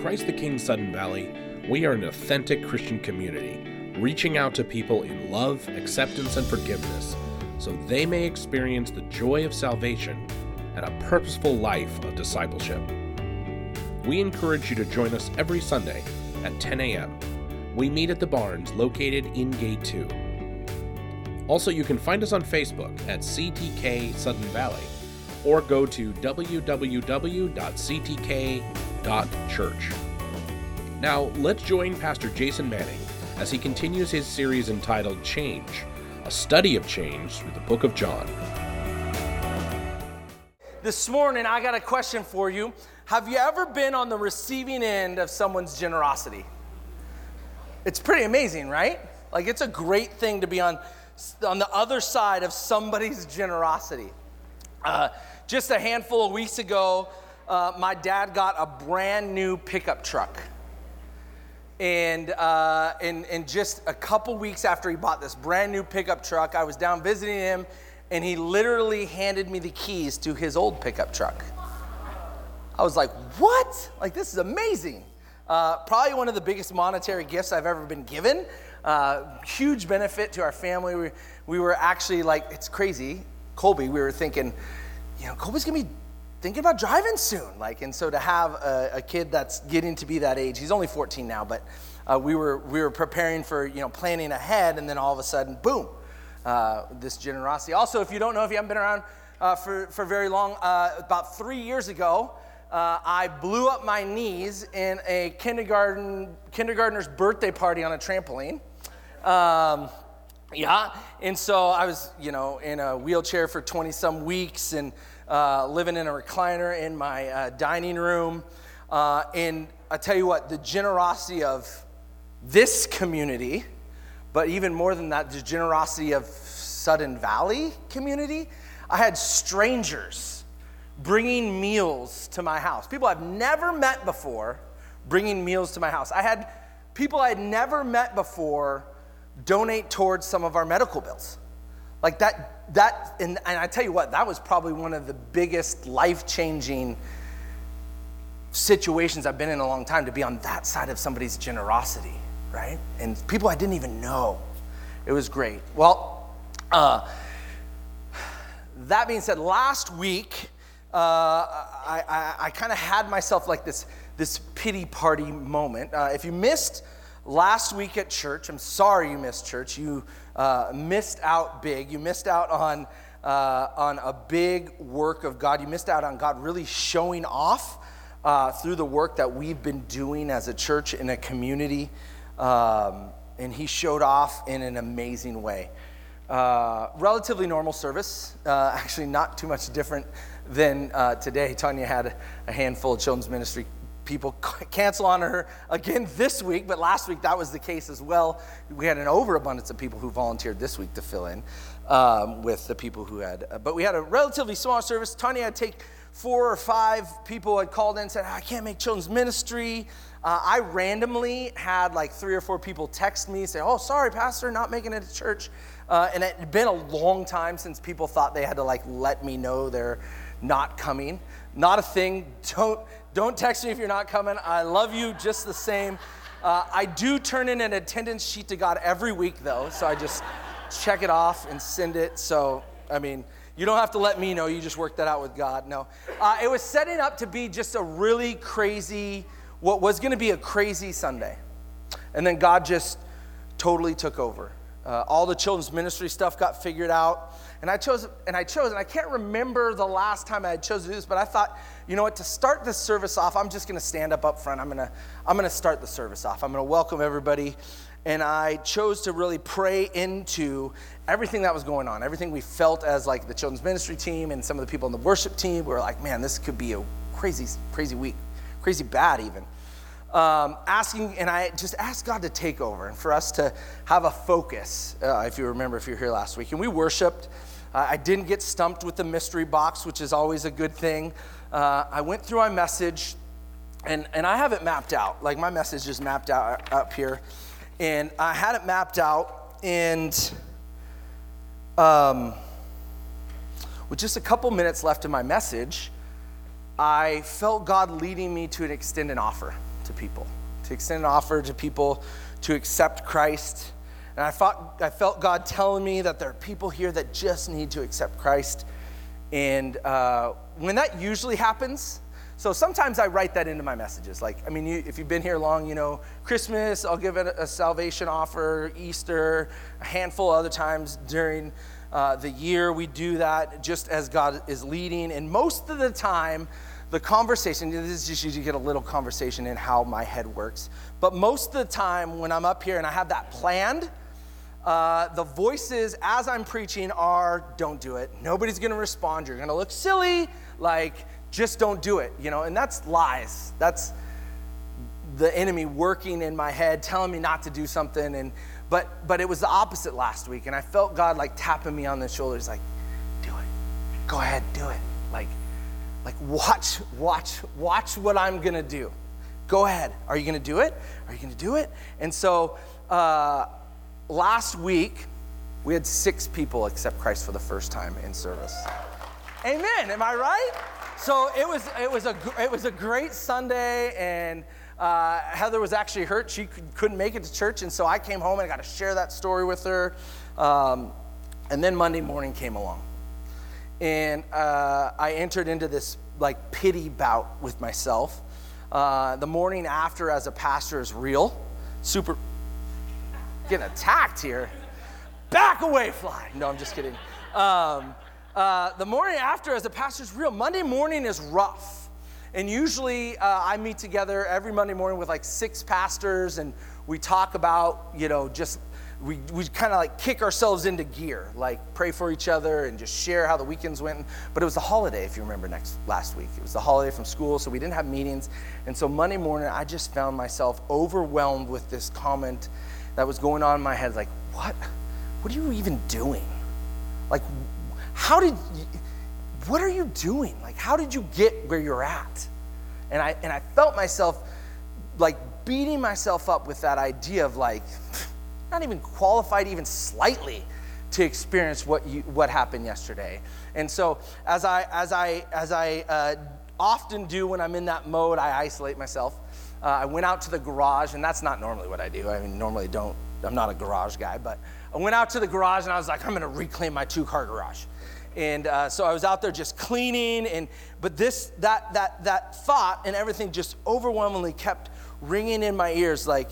Christ the King Sudden Valley, we are an authentic Christian community, reaching out to people in love, acceptance, and forgiveness so they may experience the joy of salvation and a purposeful life of discipleship. We encourage you to join us every Sunday at 10 a.m. We meet at the Barns located in Gate 2. Also, you can find us on Facebook at CTK Sudden Valley or go to www.ctk.church. Now, let's join Pastor Jason Manning as he continues his series entitled Change, a study of change through the book of John. This morning, I got a question for you. Have you ever been on the receiving end of someone's generosity? It's pretty amazing, right? Like, it's a great thing to be on on the other side of somebody's generosity. Uh, just a handful of weeks ago, uh, my dad got a brand new pickup truck. And, uh, and, and just a couple weeks after he bought this brand new pickup truck, I was down visiting him, and he literally handed me the keys to his old pickup truck. I was like, what? Like, this is amazing. Uh, probably one of the biggest monetary gifts I've ever been given. Uh, huge benefit to our family. We, we were actually like, it's crazy. Colby, we were thinking, you know, Colby's gonna be thinking about driving soon. Like, and so to have a, a kid that's getting to be that age, he's only 14 now, but uh, we were we were preparing for you know planning ahead, and then all of a sudden, boom, uh, this generosity. Also, if you don't know, if you haven't been around uh, for for very long, uh, about three years ago. Uh, I blew up my knees in a kindergarten kindergartner's birthday party on a trampoline. Um, yeah, and so I was, you know, in a wheelchair for 20 some weeks and uh, living in a recliner in my uh, dining room. Uh, and I tell you what, the generosity of this community, but even more than that, the generosity of Sudden Valley community, I had strangers bringing meals to my house. People I've never met before bringing meals to my house. I had people I had never met before donate towards some of our medical bills. Like that, that, and, and I tell you what, that was probably one of the biggest life changing situations I've been in a long time to be on that side of somebody's generosity, right? And people I didn't even know. It was great. Well, uh, that being said, last week, uh, I, I, I kind of had myself like this, this pity party moment. Uh, if you missed last week at church, I'm sorry you missed church. You uh, missed out big. You missed out on, uh, on a big work of God. You missed out on God really showing off uh, through the work that we've been doing as a church in a community. Um, and He showed off in an amazing way. Uh, relatively normal service, uh, actually, not too much different than today. Tanya had a handful of children's ministry people cancel on her again this week, but last week that was the case as well. We had an overabundance of people who volunteered this week to fill in um, with the people who had. Uh, but we had a relatively small service. Tanya had to take four or five people had called in and said, I can't make children's ministry. Uh, I randomly had like three or four people text me, say, Oh, sorry, Pastor, not making it to church. Uh, and it had been a long time since people thought they had to like let me know they're not coming. Not a thing. Don't don't text me if you're not coming. I love you just the same. Uh, I do turn in an attendance sheet to God every week, though, so I just check it off and send it. So, I mean, you don't have to let me know. You just work that out with God. No. Uh, it was setting up to be just a really crazy, what was going to be a crazy Sunday. And then God just totally took over. Uh, all the children's ministry stuff got figured out. And I chose, and I chose, and I can't remember the last time I had chosen to do this, but I thought, you know what, to start this service off, I'm just gonna stand up up front. I'm gonna, I'm gonna start the service off. I'm gonna welcome everybody. And I chose to really pray into everything that was going on, everything we felt as like the children's ministry team and some of the people in the worship team. We were like, man, this could be a crazy, crazy week, crazy bad even. Um, asking, and I just asked God to take over and for us to have a focus, uh, if you remember, if you were here last week. And we worshiped. Uh, I didn't get stumped with the mystery box, which is always a good thing. Uh, I went through my message, and, and I have it mapped out. Like my message is mapped out up here. And I had it mapped out, and um, with just a couple minutes left in my message, I felt God leading me to extend an offer to people, to extend an offer to people to accept Christ. And I, I felt God telling me that there are people here that just need to accept Christ. And uh, when that usually happens, so sometimes I write that into my messages. Like, I mean, you, if you've been here long, you know, Christmas, I'll give a, a salvation offer, Easter, a handful other times during uh, the year we do that just as God is leading. And most of the time, the conversation, this is just usually get a little conversation in how my head works. But most of the time, when I'm up here and I have that planned, uh, the voices as I'm preaching are don't do it. Nobody's gonna respond. You're gonna look silly. Like, just don't do it, you know, and that's lies. That's the enemy working in my head, telling me not to do something. And but but it was the opposite last week, and I felt God like tapping me on the shoulders, like, do it. Go ahead, do it. Like, like watch, watch, watch what I'm gonna do. Go ahead. Are you gonna do it? Are you gonna do it? And so uh, last week, we had six people accept Christ for the first time in service. Amen. Am I right? So it was, it was, a, it was a great Sunday, and uh, Heather was actually hurt. She could, not make it to church, and so I came home and I got to share that story with her. Um, and then Monday morning came along, and uh, I entered into this like pity bout with myself. Uh, the morning after, as a pastor, is real. Super, getting attacked here. Back away, fly. No, I'm just kidding. Um, uh, the morning after as a pastor's real. Monday morning is rough. And usually uh, I meet together every Monday morning with like six pastors and we talk about, you know, just, we, we kind of like kick ourselves into gear, like pray for each other and just share how the weekends went. But it was a holiday, if you remember, next last week. It was the holiday from school, so we didn't have meetings. And so Monday morning, I just found myself overwhelmed with this comment that was going on in my head like, what? What are you even doing? Like, how did you, what are you doing? Like, how did you get where you're at? And I, and I felt myself like beating myself up with that idea of like, not even qualified even slightly to experience what, you, what happened yesterday. And so as I, as I, as I uh, often do when I'm in that mode, I isolate myself. Uh, I went out to the garage, and that's not normally what I do. I mean, normally don't, I'm not a garage guy, but I went out to the garage and I was like, I'm gonna reclaim my two car garage. And uh, so I was out there just cleaning, and but this that that that thought and everything just overwhelmingly kept ringing in my ears, like,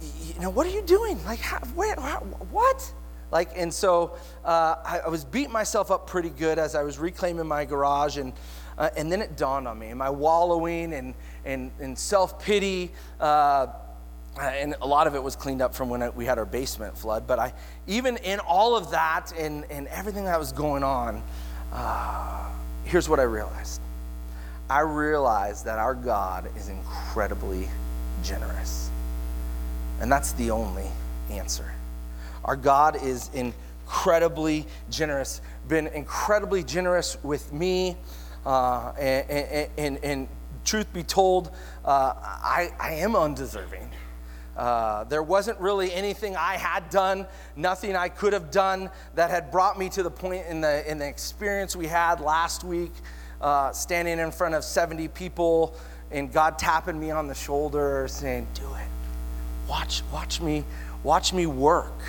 you know, what are you doing? Like, how, wait, how, what? Like, and so uh, I, I, was beating myself up pretty good as I was reclaiming my garage, and uh, and then it dawned on me, I wallowing and and, and self pity? Uh, uh, and a lot of it was cleaned up from when we had our basement flood. But I, even in all of that and, and everything that was going on, uh, here's what I realized. I realized that our God is incredibly generous. And that's the only answer. Our God is incredibly generous, been incredibly generous with me. Uh, and, and, and, truth be told, uh, I, I am undeserving. Uh, there wasn't really anything I had done, nothing I could have done that had brought me to the point in the, in the experience we had last week, uh, standing in front of 70 people and God tapping me on the shoulder saying, Do it. Watch, watch me, watch me work.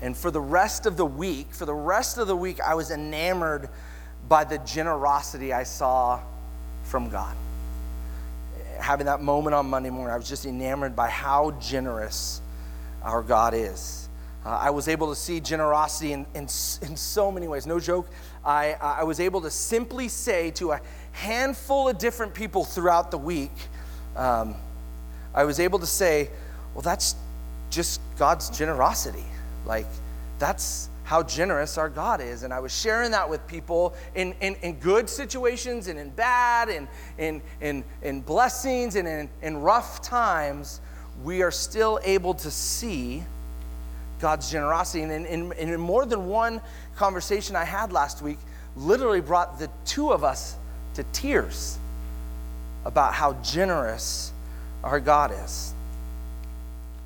And for the rest of the week, for the rest of the week, I was enamored by the generosity I saw from God having that moment on Monday morning, I was just enamored by how generous our God is. Uh, I was able to see generosity in, in, in so many ways. No joke. I, I was able to simply say to a handful of different people throughout the week, um, I was able to say, well, that's just God's generosity. Like, that's how generous our God is. And I was sharing that with people in, in, in good situations and in bad and in, in, in blessings and in, in rough times. We are still able to see God's generosity. And in, in, in more than one conversation I had last week, literally brought the two of us to tears about how generous our God is.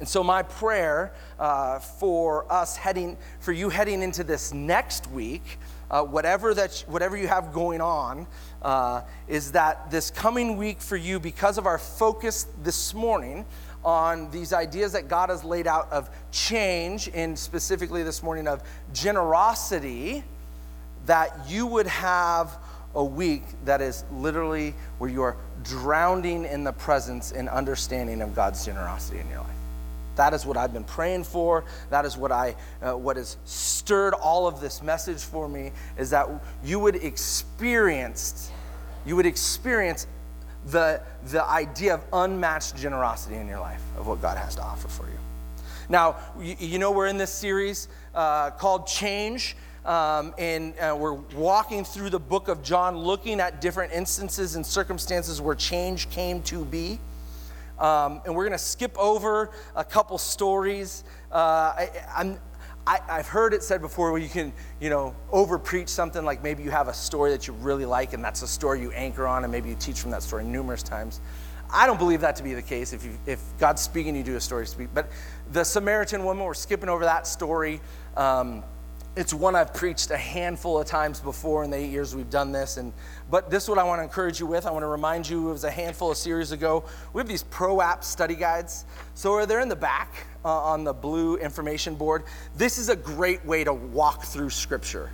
And so, my prayer uh, for us heading, for you heading into this next week, uh, whatever, that, whatever you have going on, uh, is that this coming week for you, because of our focus this morning on these ideas that God has laid out of change, and specifically this morning of generosity, that you would have a week that is literally where you are drowning in the presence and understanding of God's generosity in your life. That is what I've been praying for. That is what I, uh, what has stirred all of this message for me is that you would experience, you would experience the, the idea of unmatched generosity in your life of what God has to offer for you. Now, you, you know, we're in this series uh, called Change. Um, and uh, we're walking through the book of John, looking at different instances and circumstances where change came to be. Um, and we're going to skip over a couple stories. Uh, I, I'm, I, have heard it said before where you can, you know, over preach something like maybe you have a story that you really like and that's a story you anchor on and maybe you teach from that story numerous times. I don't believe that to be the case. If, you, if God's speaking, you do a story speak. But the Samaritan woman, we're skipping over that story. Um, it's one I've preached a handful of times before in the eight years we've done this. And but this is what I want to encourage you with. I want to remind you it was a handful of series ago. We have these ProApt study guides. So they're in the back uh, on the blue information board. This is a great way to walk through scripture.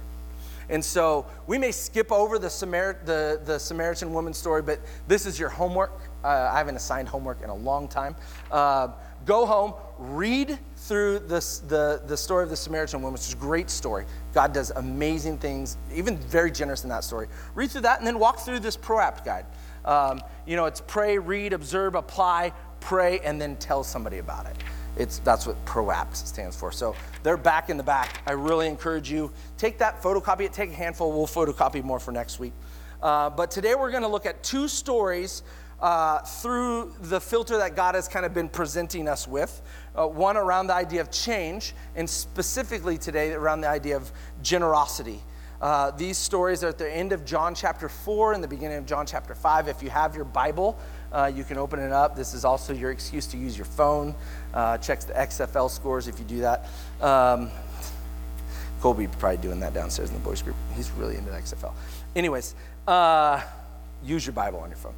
And so we may skip over the, Samar- the, the Samaritan woman story, but this is your homework. Uh, I haven't assigned homework in a long time. Uh, go home, read through this, the, the story of the Samaritan woman, which is a great story. God does amazing things, even very generous in that story. Read through that and then walk through this ProApt guide. Um, you know, it's pray, read, observe, apply, pray, and then tell somebody about it. It's, that's what ProApt stands for. So they're back in the back. I really encourage you, take that, photocopy it, take a handful. We'll photocopy more for next week. Uh, but today we're going to look at two stories uh, through the filter that God has kind of been presenting us with. Uh, one around the idea of change, and specifically today around the idea of generosity. Uh, these stories are at the end of John chapter 4 and the beginning of John chapter 5. If you have your Bible, uh, you can open it up. This is also your excuse to use your phone. Uh, checks the XFL scores if you do that. Um, Colby probably doing that downstairs in the boys group. He's really into XFL. Anyways, uh, use your Bible on your phone.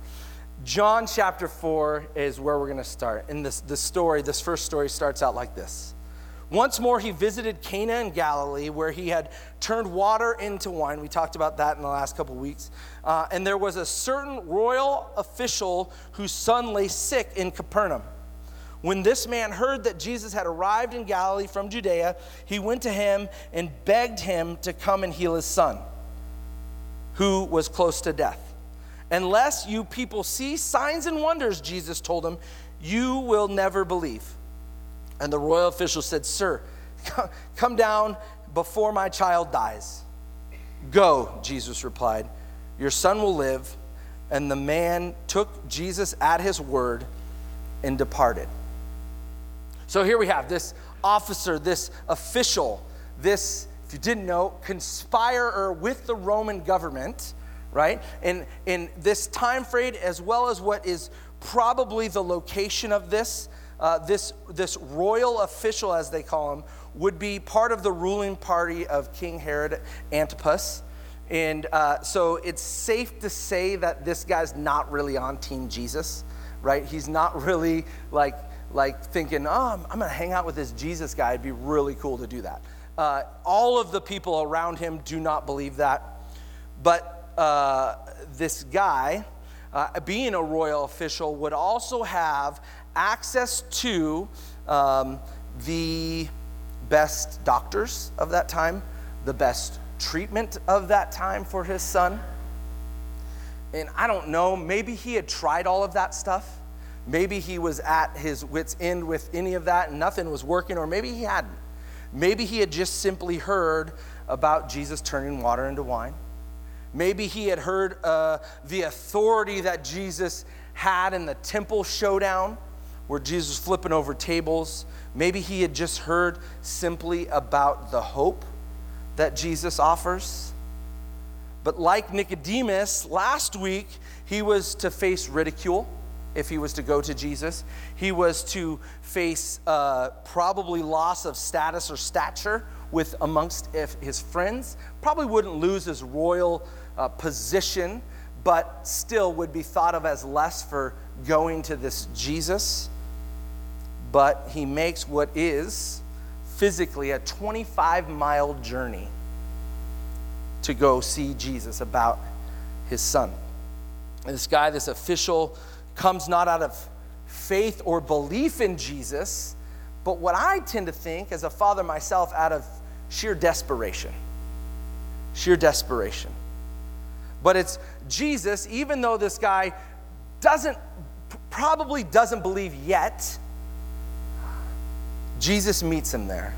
John chapter 4 is where we're going to start. And this, this story, this first story starts out like this. Once more, he visited Cana in Galilee, where he had turned water into wine. We talked about that in the last couple weeks. Uh, and there was a certain royal official whose son lay sick in Capernaum. When this man heard that Jesus had arrived in Galilee from Judea, he went to him and begged him to come and heal his son, who was close to death. Unless you people see signs and wonders, Jesus told him, you will never believe. And the royal official said, Sir, come down before my child dies. Go, Jesus replied. Your son will live. And the man took Jesus at his word and departed. So here we have this officer, this official, this, if you didn't know, conspirer with the Roman government right? And in this time frame, as well as what is probably the location of this, uh, this, this royal official, as they call him, would be part of the ruling party of King Herod Antipas. And uh, so it's safe to say that this guy's not really on Team Jesus, right? He's not really like, like thinking, oh, I'm, I'm going to hang out with this Jesus guy. It'd be really cool to do that. Uh, all of the people around him do not believe that. But uh, this guy, uh, being a royal official, would also have access to um, the best doctors of that time, the best treatment of that time for his son. And I don't know, maybe he had tried all of that stuff. Maybe he was at his wits' end with any of that and nothing was working, or maybe he hadn't. Maybe he had just simply heard about Jesus turning water into wine. Maybe he had heard uh, the authority that Jesus had in the temple showdown, where Jesus was flipping over tables. Maybe he had just heard simply about the hope that Jesus offers. But like Nicodemus, last week he was to face ridicule, if he was to go to Jesus. He was to face uh, probably loss of status or stature with amongst his friends. Probably wouldn't lose his royal uh, position, but still would be thought of as less for going to this Jesus. But he makes what is physically a 25 mile journey to go see Jesus about his son. And this guy, this official, comes not out of faith or belief in Jesus, but what I tend to think as a father myself, out of sheer desperation. Sheer desperation. But it's Jesus, even though this guy doesn't, probably doesn't believe yet, Jesus meets him there.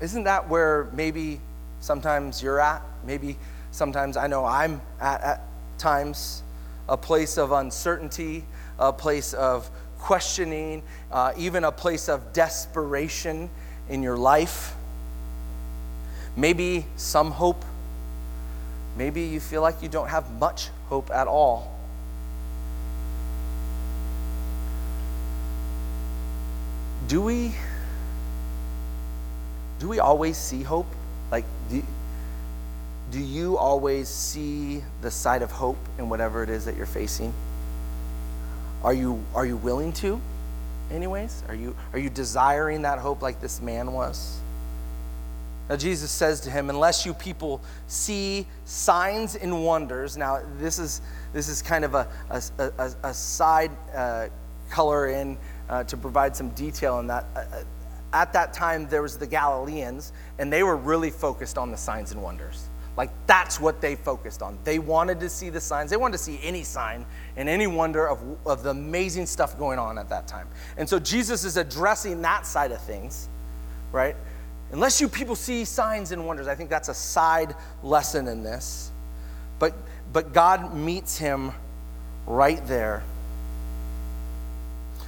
Isn't that where maybe sometimes you're at? Maybe sometimes I know I'm at, at times a place of uncertainty, a place of questioning, uh, even a place of desperation in your life. Maybe some hope. Maybe you feel like you don't have much hope at all. Do we do we always see hope? Like do, do you always see the side of hope in whatever it is that you're facing? Are you are you willing to? anyways? Are you, are you desiring that hope like this man was? Now, Jesus says to him, Unless you people see signs and wonders. Now, this is, this is kind of a, a, a, a side uh, color in uh, to provide some detail in that. Uh, uh, at that time, there was the Galileans, and they were really focused on the signs and wonders. Like that's what they focused on. They wanted to see the signs. They wanted to see any sign and any wonder of, of the amazing stuff going on at that time. And so Jesus is addressing that side of things, right? Unless you people see signs and wonders, I think that's a side lesson in this. But but God meets him right there.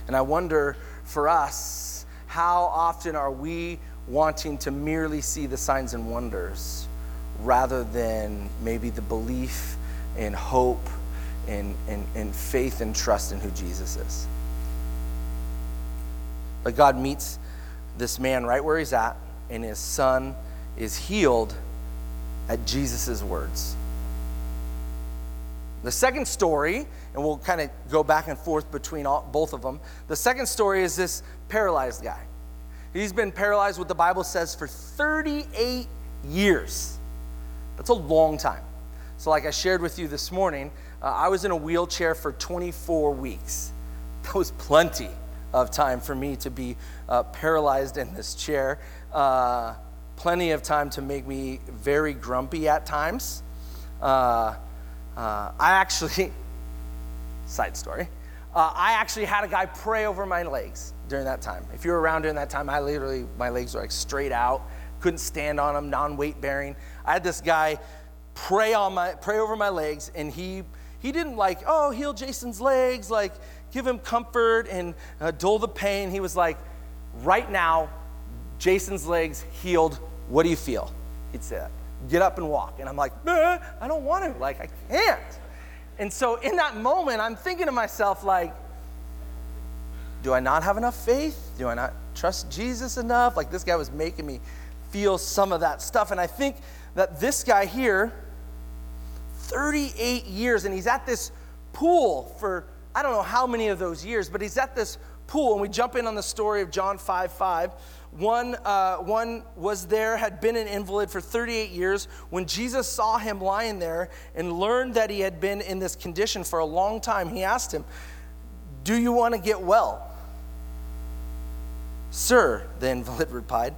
And I wonder for us, how often are we wanting to merely see the signs and wonders? rather than maybe the belief and hope and, and, and faith and trust in who Jesus is. But God meets this man right where he's at, and his son is healed at Jesus' words. The second story, and we'll kind of go back and forth between all, both of them. The second story is this paralyzed guy. He's been paralyzed, what the Bible says, for 38 years. That's a long time. So, like I shared with you this morning, uh, I was in a wheelchair for 24 weeks. That was plenty of time for me to be uh, paralyzed in this chair. Uh, plenty of time to make me very grumpy at times. Uh, uh, I actually, side story, uh, I actually had a guy pray over my legs during that time. If you were around during that time, I literally, my legs were like straight out couldn't stand on them, non weight bearing. I had this guy pray on my pray over my legs, and he he didn't like oh heal Jason's legs, like give him comfort and uh, dull the pain. He was like, right now, Jason's legs healed. What do you feel? He'd say that. Get up and walk. And I'm like, I don't want to. Like I can't. And so in that moment, I'm thinking to myself like, do I not have enough faith? Do I not trust Jesus enough? Like this guy was making me feel some of that stuff. And I think that this guy here, 38 years, and he's at this pool for I don't know how many of those years, but he's at this pool. And we jump in on the story of John 5 5. One, uh, one was there, had been an invalid for 38 years. When Jesus saw him lying there and learned that he had been in this condition for a long time, he asked him, Do you want to get well? Sir, the invalid replied,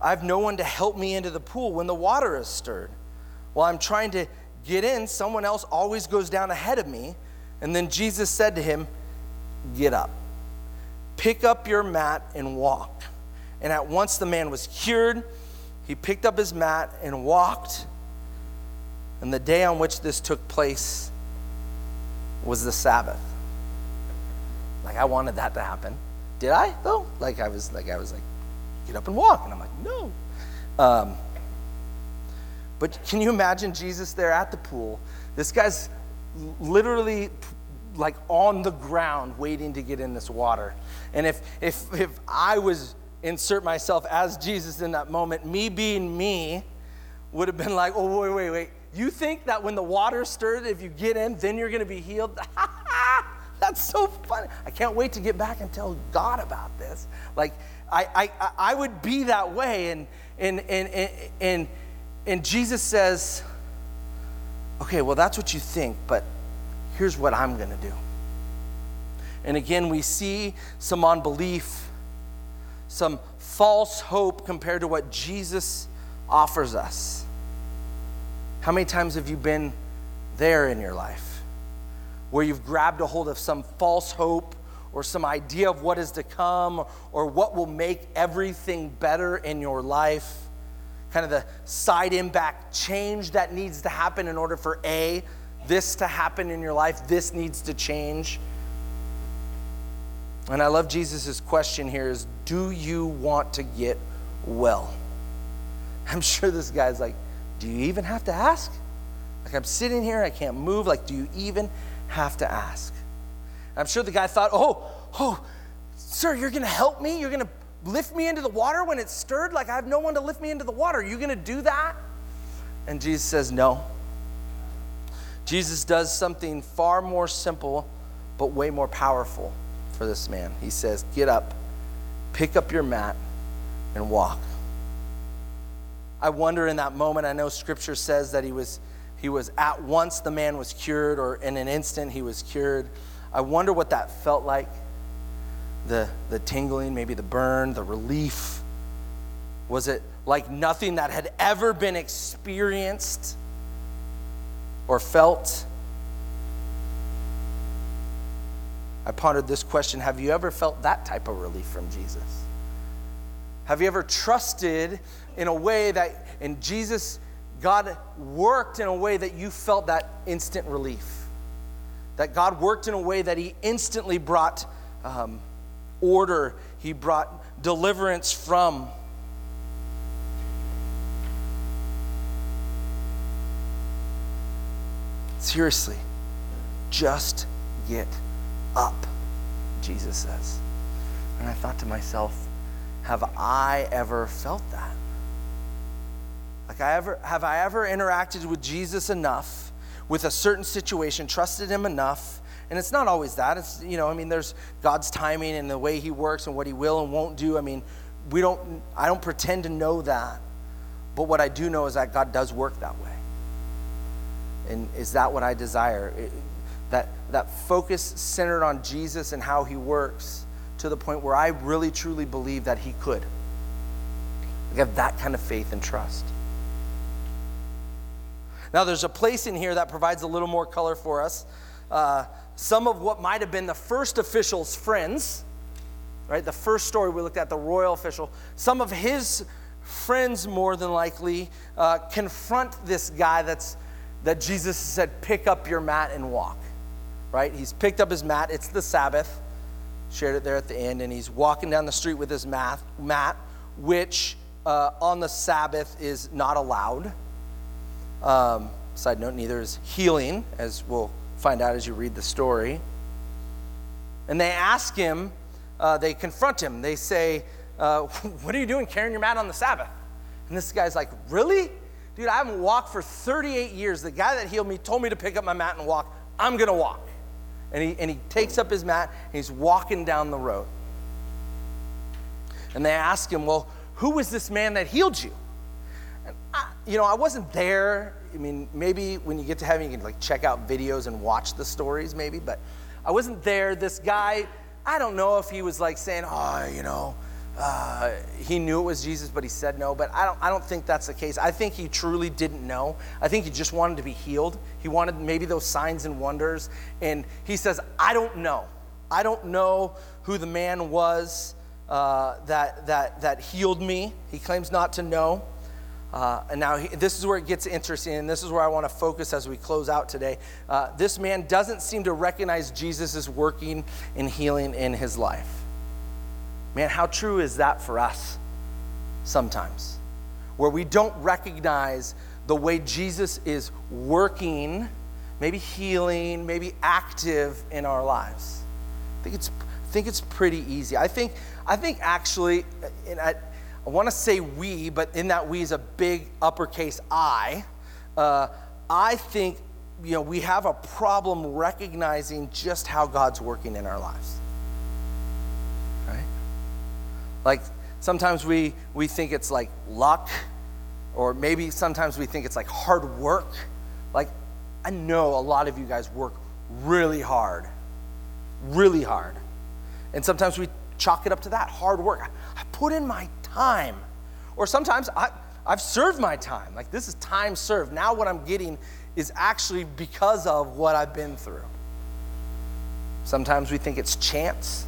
I have no one to help me into the pool when the water is stirred. While I'm trying to get in, someone else always goes down ahead of me. And then Jesus said to him, Get up, pick up your mat, and walk. And at once the man was cured. He picked up his mat and walked. And the day on which this took place was the Sabbath. Like I wanted that to happen. Did I though? Like I was like I was like get up and walk. And I'm like, no. Um, but can you imagine Jesus there at the pool? This guy's literally like on the ground waiting to get in this water. And if if if I was insert myself as Jesus in that moment, me being me would have been like, oh wait, wait, wait. You think that when the water stirred, if you get in, then you're gonna be healed? That's so funny. I can't wait to get back and tell God about this. Like I I I would be that way and and and and and, and Jesus says, okay, well that's what you think, but here's what I'm going to do. And again, we see some unbelief, some false hope compared to what Jesus offers us. How many times have you been there in your life where you've grabbed a hold of some false hope or some idea of what is to come or what will make everything better in your life? Kind of the side impact change that needs to happen in order for A, this to happen in your life, this needs to change. And I love Jesus' question here is do you want to get well? I'm sure this guy's like, do you even have to ask? Like I'm sitting here, I can't move. Like, do you even have to ask? I'm sure the guy thought, oh, oh, sir, you're gonna help me? You're gonna lift me into the water when it's stirred? Like I have no one to lift me into the water. Are you gonna do that? And Jesus says, no. Jesus does something far more simple, but way more powerful for this man. He says, Get up, pick up your mat, and walk. I wonder in that moment, I know scripture says that he was, he was at once the man was cured, or in an instant he was cured. I wonder what that felt like the, the tingling, maybe the burn, the relief. Was it like nothing that had ever been experienced? or felt? I pondered this question Have you ever felt that type of relief from Jesus? Have you ever trusted in a way that, in Jesus, God worked in a way that you felt that instant relief? That God worked in a way that He instantly brought um, order, He brought deliverance from. Seriously, just get up, Jesus says. And I thought to myself, have I ever felt that? Like I ever have I ever interacted with Jesus enough with a certain situation, trusted him enough? And it's not always that. It's you know, I mean there's God's timing and the way he works and what he will and won't do. I mean, we don't I don't pretend to know that. But what I do know is that God does work that way. And is that what I desire? That, that focus centered on Jesus and how he works to the point where I really truly believe that he could. I have that kind of faith and trust. Now, there's a place in here that provides a little more color for us. Uh, some of what might have been the first official's friends, right? The first story we looked at, the royal official, some of his friends, more than likely, uh, confront this guy that's that Jesus said, pick up your mat and walk, right? He's picked up his mat. It's the Sabbath. Shared it there at the end. And he's walking down the street with his mat, mat which uh, on the Sabbath is not allowed. Um, side note, neither is healing, as we'll find out as you read the story. And they ask him, uh, they confront him. They say, uh, What are you doing carrying your mat on the Sabbath? And this guy's like, Really? Dude, I haven't walked for 38 years. The guy that healed me told me to pick up my mat and walk. I'm going to walk. And he, and he takes up his mat and he's walking down the road. And they ask him, Well, who was this man that healed you? And I, you know, I wasn't there. I mean, maybe when you get to heaven, you can like check out videos and watch the stories, maybe, but I wasn't there. This guy, I don't know if he was like saying, Oh, you know, uh, he knew it was Jesus, but he said no. But I don't, I don't think that's the case. I think he truly didn't know. I think he just wanted to be healed. He wanted maybe those signs and wonders. And he says, I don't know. I don't know who the man was uh, that, that, that healed me. He claims not to know. Uh, and now he, this is where it gets interesting, and this is where I want to focus as we close out today. Uh, this man doesn't seem to recognize Jesus is working and healing in his life. Man, how true is that for us sometimes? Where we don't recognize the way Jesus is working, maybe healing, maybe active in our lives. I think it's, I think it's pretty easy. I think, I think actually, and I, I want to say we, but in that we is a big uppercase I. Uh, I think you know, we have a problem recognizing just how God's working in our lives. Right? Like sometimes we, we think it's like luck, or maybe sometimes we think it's like hard work. Like, I know a lot of you guys work really hard, really hard. And sometimes we chalk it up to that hard work. I, I put in my time. Or sometimes I, I've served my time. Like, this is time served. Now, what I'm getting is actually because of what I've been through. Sometimes we think it's chance.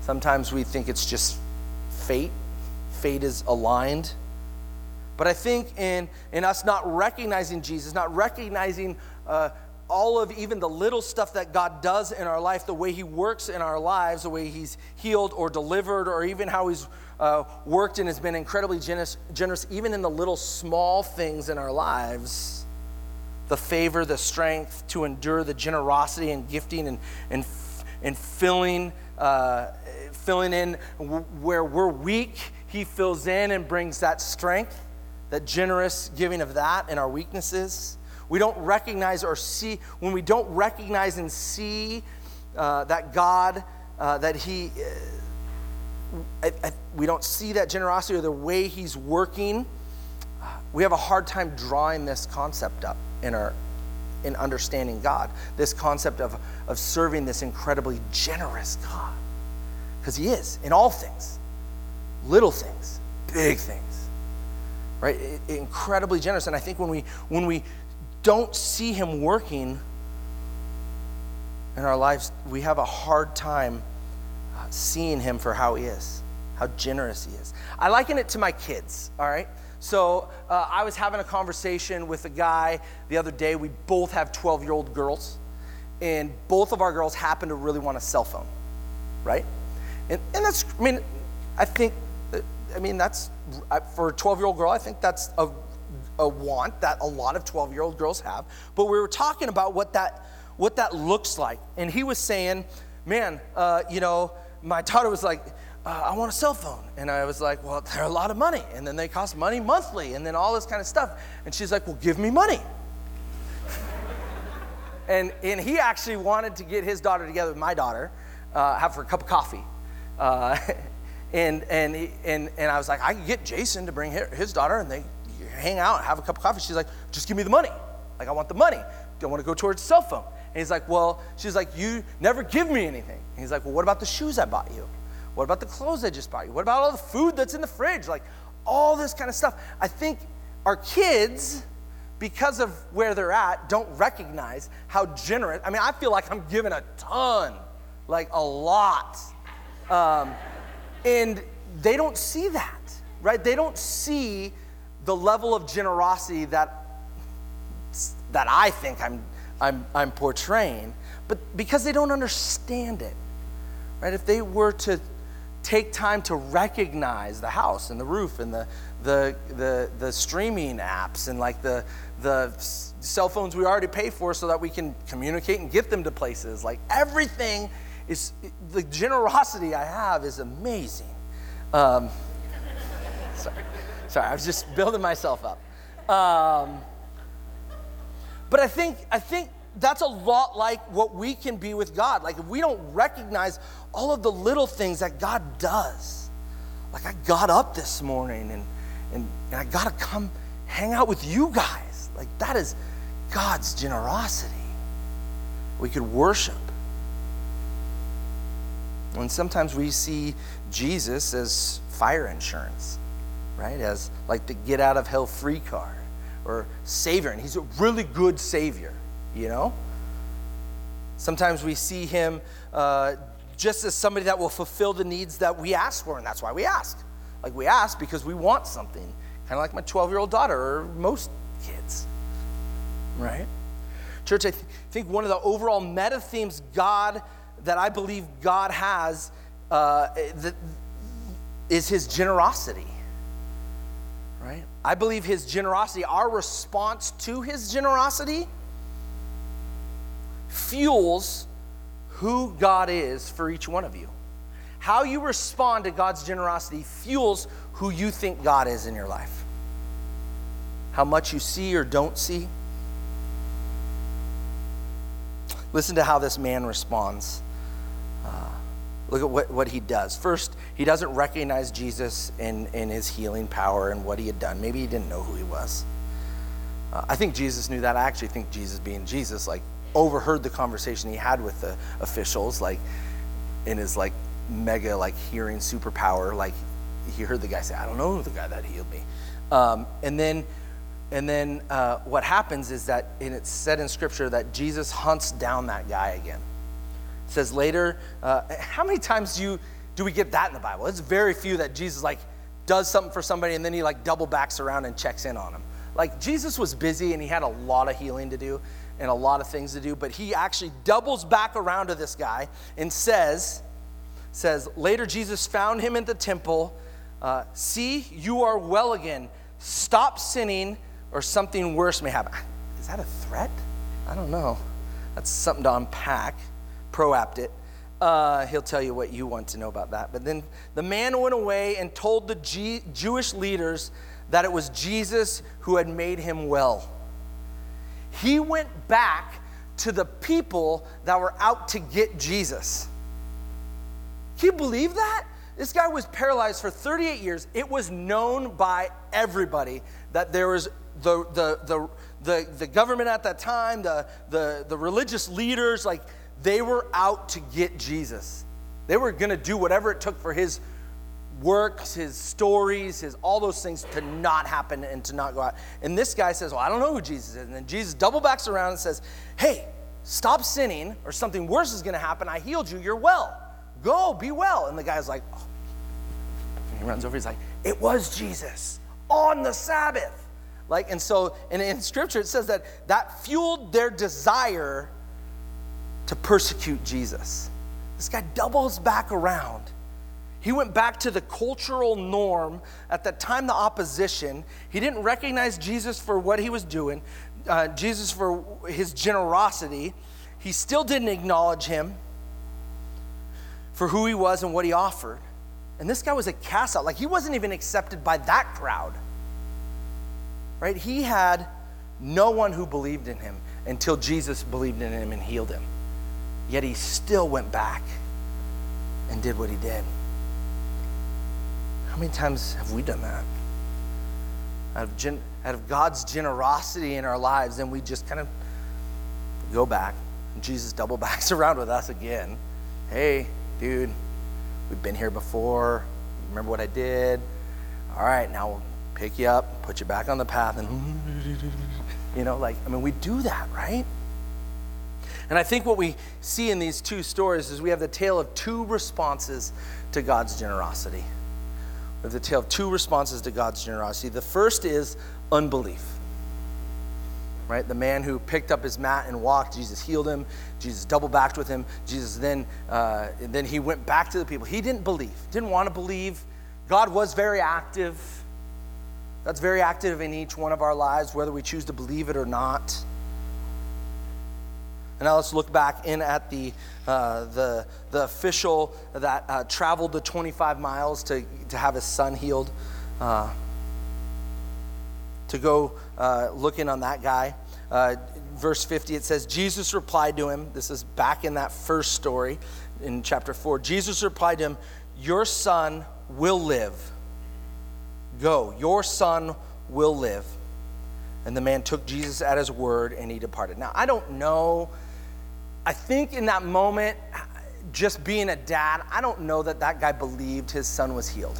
Sometimes we think it's just fate. Fate is aligned. But I think in, in us not recognizing Jesus, not recognizing uh, all of even the little stuff that God does in our life, the way He works in our lives, the way He's healed or delivered, or even how He's uh, worked and has been incredibly generous, generous, even in the little small things in our lives the favor, the strength to endure, the generosity and gifting and, and, and filling, uh, filling in where we're weak. He fills in and brings that strength, that generous giving of that in our weaknesses. We don't recognize or see, when we don't recognize and see uh, that God, uh, that He, uh, I, I, we don't see that generosity or the way He's working, we have a hard time drawing this concept up in our in understanding God. This concept of, of serving this incredibly generous God. Because he is in all things. Little things, big things. Right? incredibly generous. And I think when we when we don't see him working in our lives, we have a hard time uh, seeing him for how he is, how generous he is. I liken it to my kids, all right? So uh, I was having a conversation with a guy the other day. We both have 12 year old girls, and both of our girls happen to really want a cell phone, right? And, and that's, I mean, I think, uh, I mean, that's, for a 12 year old girl, I think that's a, a want that a lot of 12 year old girls have. But we were talking about what that, what that looks like. And he was saying, man, uh, you know, my daughter was like, uh, I want a cell phone. And I was like, well, they're a lot of money. And then they cost money monthly and then all this kind of stuff. And she's like, well, give me money. and, and he actually wanted to get his daughter together with my daughter, uh, have her a cup of coffee. Uh, and, and, and, and I was like, I can get Jason to bring his daughter and they hang out, have a cup of coffee. She's like, just give me the money. Like, I want the money. I want to go towards cell phone. And he's like, well, she's like, you never give me anything. And he's like, well, what about the shoes I bought you? What about the clothes I just bought you? What about all the food that's in the fridge? Like all this kind of stuff. I think our kids, because of where they're at, don't recognize how generous. I mean, I feel like I'm giving a ton, like a lot. Um, and they don't see that, right? They don't see the level of generosity that, that I think I'm, I'm, I'm portraying, but because they don't understand it, right? If they were to take time to recognize the house and the roof and the, the, the, the streaming apps and like the, the cell phones we already pay for so that we can communicate and get them to places. Like everything is, the generosity I have is amazing. Um, sorry, sorry, I was just building myself up. Um, but I think, I think that's a lot like what we can be with God. Like if we don't recognize all of the little things that God does. Like I got up this morning and, and, and I got to come hang out with you guys. Like that is God's generosity. We could worship. And sometimes we see Jesus as fire insurance, right? As like the get out of hell free card or savior. And he's a really good savior you know? Sometimes we see him uh, just as somebody that will fulfill the needs that we ask for, and that's why we ask. Like we ask because we want something, kind of like my 12 year old daughter or most kids, right? Church, I th- think one of the overall meta themes God, that I believe God has, uh, that is his generosity, right? I believe his generosity, our response to his generosity, fuels who God is for each one of you. How you respond to God's generosity fuels who you think God is in your life. How much you see or don't see. Listen to how this man responds. Uh, look at what, what he does. First, he doesn't recognize Jesus in, in his healing power and what he had done. Maybe he didn't know who he was. Uh, I think Jesus knew that. I actually think Jesus, being Jesus, like overheard the conversation he had with the officials, like in his like mega like hearing superpower. Like he heard the guy say, "I don't know the guy that healed me," um, and then and then uh, what happens is that, and it's said in Scripture that Jesus hunts down that guy again. It says later, uh, how many times do you do we get that in the Bible? It's very few that Jesus like does something for somebody and then he like double backs around and checks in on them. Like Jesus was busy and he had a lot of healing to do and a lot of things to do, but he actually doubles back around to this guy and says, says later Jesus found him in the temple. Uh, See, you are well again. Stop sinning or something worse may happen. Is that a threat? I don't know. That's something to unpack. ProApt it. Uh, he'll tell you what you want to know about that. But then the man went away and told the G- Jewish leaders that it was Jesus who had made him well. He went back to the people that were out to get Jesus. Can you believe that? This guy was paralyzed for 38 years. It was known by everybody that there was the, the, the, the, the government at that time, the, the, the religious leaders, like they were out to get Jesus. They were going to do whatever it took for his works, his stories, his all those things to not happen and to not go out. And this guy says, Well, I don't know who Jesus is. And then Jesus double backs around and says, Hey, stop sinning, or something worse is going to happen. I healed you. You're well. Go, be well. And the guy's like, oh. He runs over. He's like, It was Jesus on the Sabbath. Like, and so, and in scripture, it says that that fueled their desire to persecute Jesus. This guy doubles back around. He went back to the cultural norm. At that time, the opposition. He didn't recognize Jesus for what he was doing, uh, Jesus for his generosity. He still didn't acknowledge him for who he was and what he offered. And this guy was a cast out. Like, he wasn't even accepted by that crowd right? He had no one who believed in him until Jesus believed in him and healed him. Yet he still went back and did what he did. How many times have we done that? Out of, gen- out of God's generosity in our lives, and we just kind of go back. And Jesus double backs around with us again. Hey, dude, we've been here before. Remember what I did? All right, now we'll pick you up, put you back on the path, and you know, like, I mean, we do that, right? And I think what we see in these two stories is we have the tale of two responses to God's generosity. We have the tale of two responses to God's generosity. The first is unbelief. Right? The man who picked up his mat and walked, Jesus healed him. Jesus double backed with him. Jesus then, uh, then he went back to the people. He didn't believe, didn't want to believe. God was very active that's very active in each one of our lives, whether we choose to believe it or not. And now let's look back in at the, uh, the, the official that uh, traveled the 25 miles to, to have his son healed. Uh, to go uh, look in on that guy. Uh, verse 50, it says, Jesus replied to him. This is back in that first story in chapter 4. Jesus replied to him, Your son will live. Go, your son will live. And the man took Jesus at his word and he departed. Now, I don't know. I think in that moment, just being a dad, I don't know that that guy believed his son was healed.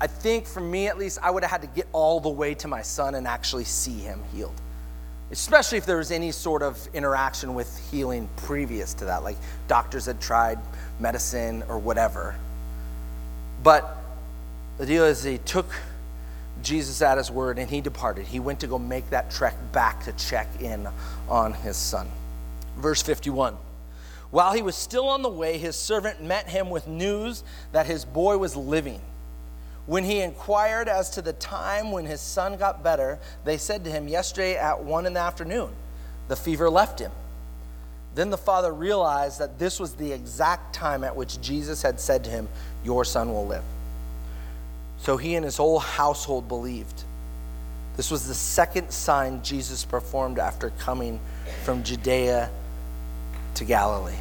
I think for me at least, I would have had to get all the way to my son and actually see him healed. Especially if there was any sort of interaction with healing previous to that, like doctors had tried medicine or whatever. But the deal is, he took Jesus at his word and he departed. He went to go make that trek back to check in on his son. Verse 51. While he was still on the way, his servant met him with news that his boy was living. When he inquired as to the time when his son got better, they said to him, Yesterday at one in the afternoon, the fever left him. Then the father realized that this was the exact time at which Jesus had said to him, Your son will live. So he and his whole household believed. This was the second sign Jesus performed after coming from Judea to Galilee.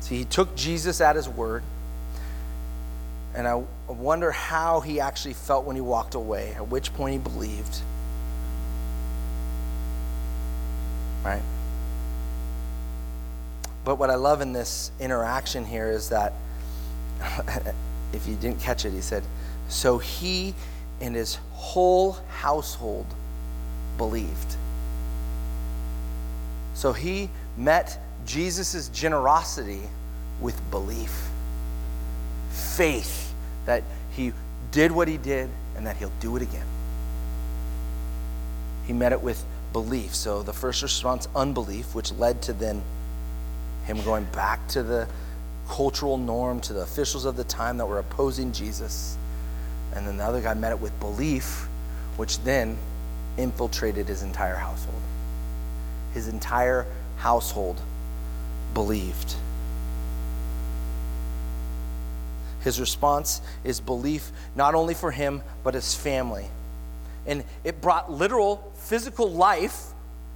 See, he took Jesus at his word, and I wonder how he actually felt when he walked away, at which point he believed. Right? But what I love in this interaction here is that, if you didn't catch it, he said, So he and his whole household believed. So he met Jesus' generosity with belief, faith that he did what he did and that he'll do it again. He met it with belief. So the first response, unbelief, which led to then him going back to the cultural norm, to the officials of the time that were opposing Jesus. And then the other guy met it with belief, which then infiltrated his entire household. His entire household believed. His response is belief not only for him, but his family. And it brought literal physical life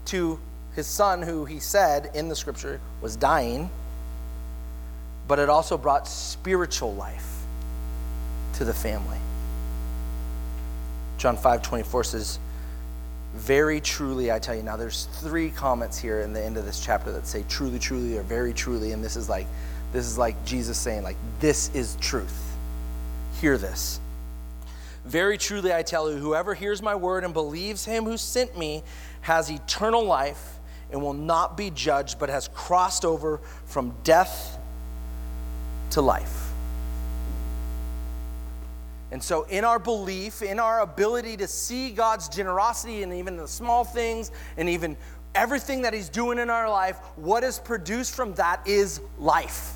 to his son, who he said in the scripture was dying, but it also brought spiritual life to the family. John 5 24 says, Very truly, I tell you. Now, there's three comments here in the end of this chapter that say truly, truly, or very truly. And this is like, this is like Jesus saying, like, this is truth. Hear this. Very truly, I tell you, whoever hears my word and believes him who sent me has eternal life and will not be judged, but has crossed over from death to life. And so, in our belief, in our ability to see God's generosity and even the small things and even everything that He's doing in our life, what is produced from that is life.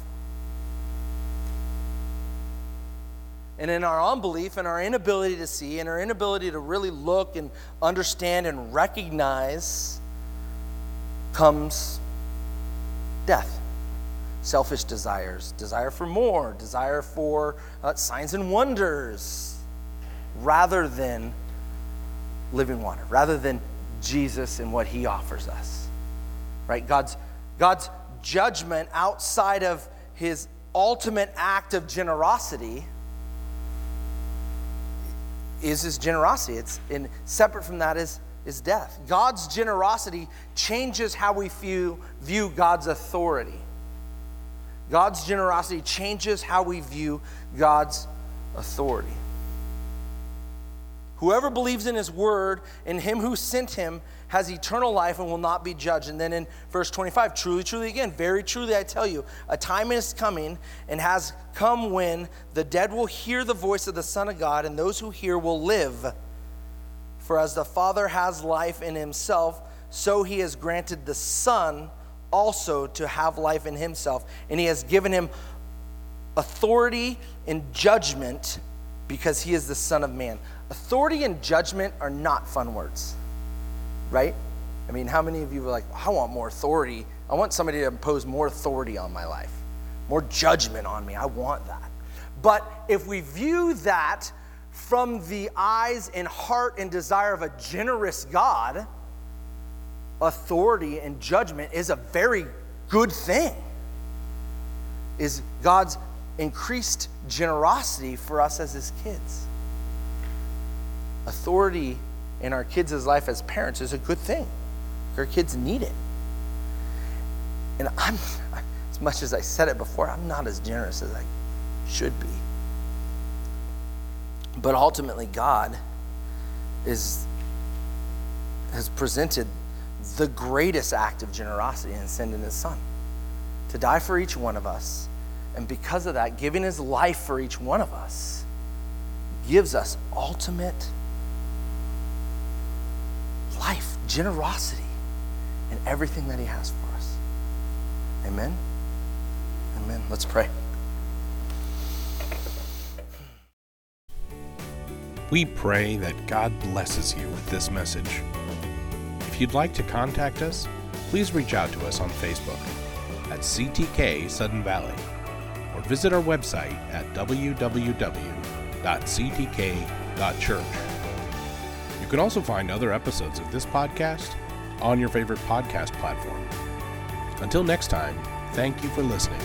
And in our unbelief and our inability to see and our inability to really look and understand and recognize comes death. Selfish desires, desire for more, desire for uh, signs and wonders, rather than living water, rather than Jesus and what he offers us. Right? God's, God's judgment outside of his ultimate act of generosity is his generosity. It's in separate from that is, is death. God's generosity changes how we view, view God's authority. God's generosity changes how we view God's authority. Whoever believes in his word and him who sent him has eternal life and will not be judged. And then in verse 25, truly, truly again, very truly I tell you, a time is coming and has come when the dead will hear the voice of the Son of God, and those who hear will live. For as the Father has life in himself, so he has granted the Son also to have life in himself. And he has given him authority and judgment because he is the Son of Man. Authority and judgment are not fun words right? I mean, how many of you are like, I want more authority? I want somebody to impose more authority on my life, more judgment on me. I want that. But if we view that from the eyes and heart and desire of a generous God, authority and judgment is a very good thing. Is God's increased generosity for us as his kids. Authority in our kids' life as parents is a good thing. Our kids need it. And I'm, as much as I said it before, I'm not as generous as I should be. But ultimately, God is, has presented the greatest act of generosity in sending his son to die for each one of us. And because of that, giving his life for each one of us gives us ultimate life, generosity, and everything that He has for us. Amen? Amen. Let's pray. We pray that God blesses you with this message. If you'd like to contact us, please reach out to us on Facebook at CTK Sudden Valley or visit our website at www.ctk.church. You can also find other episodes of this podcast on your favorite podcast platform. Until next time, thank you for listening.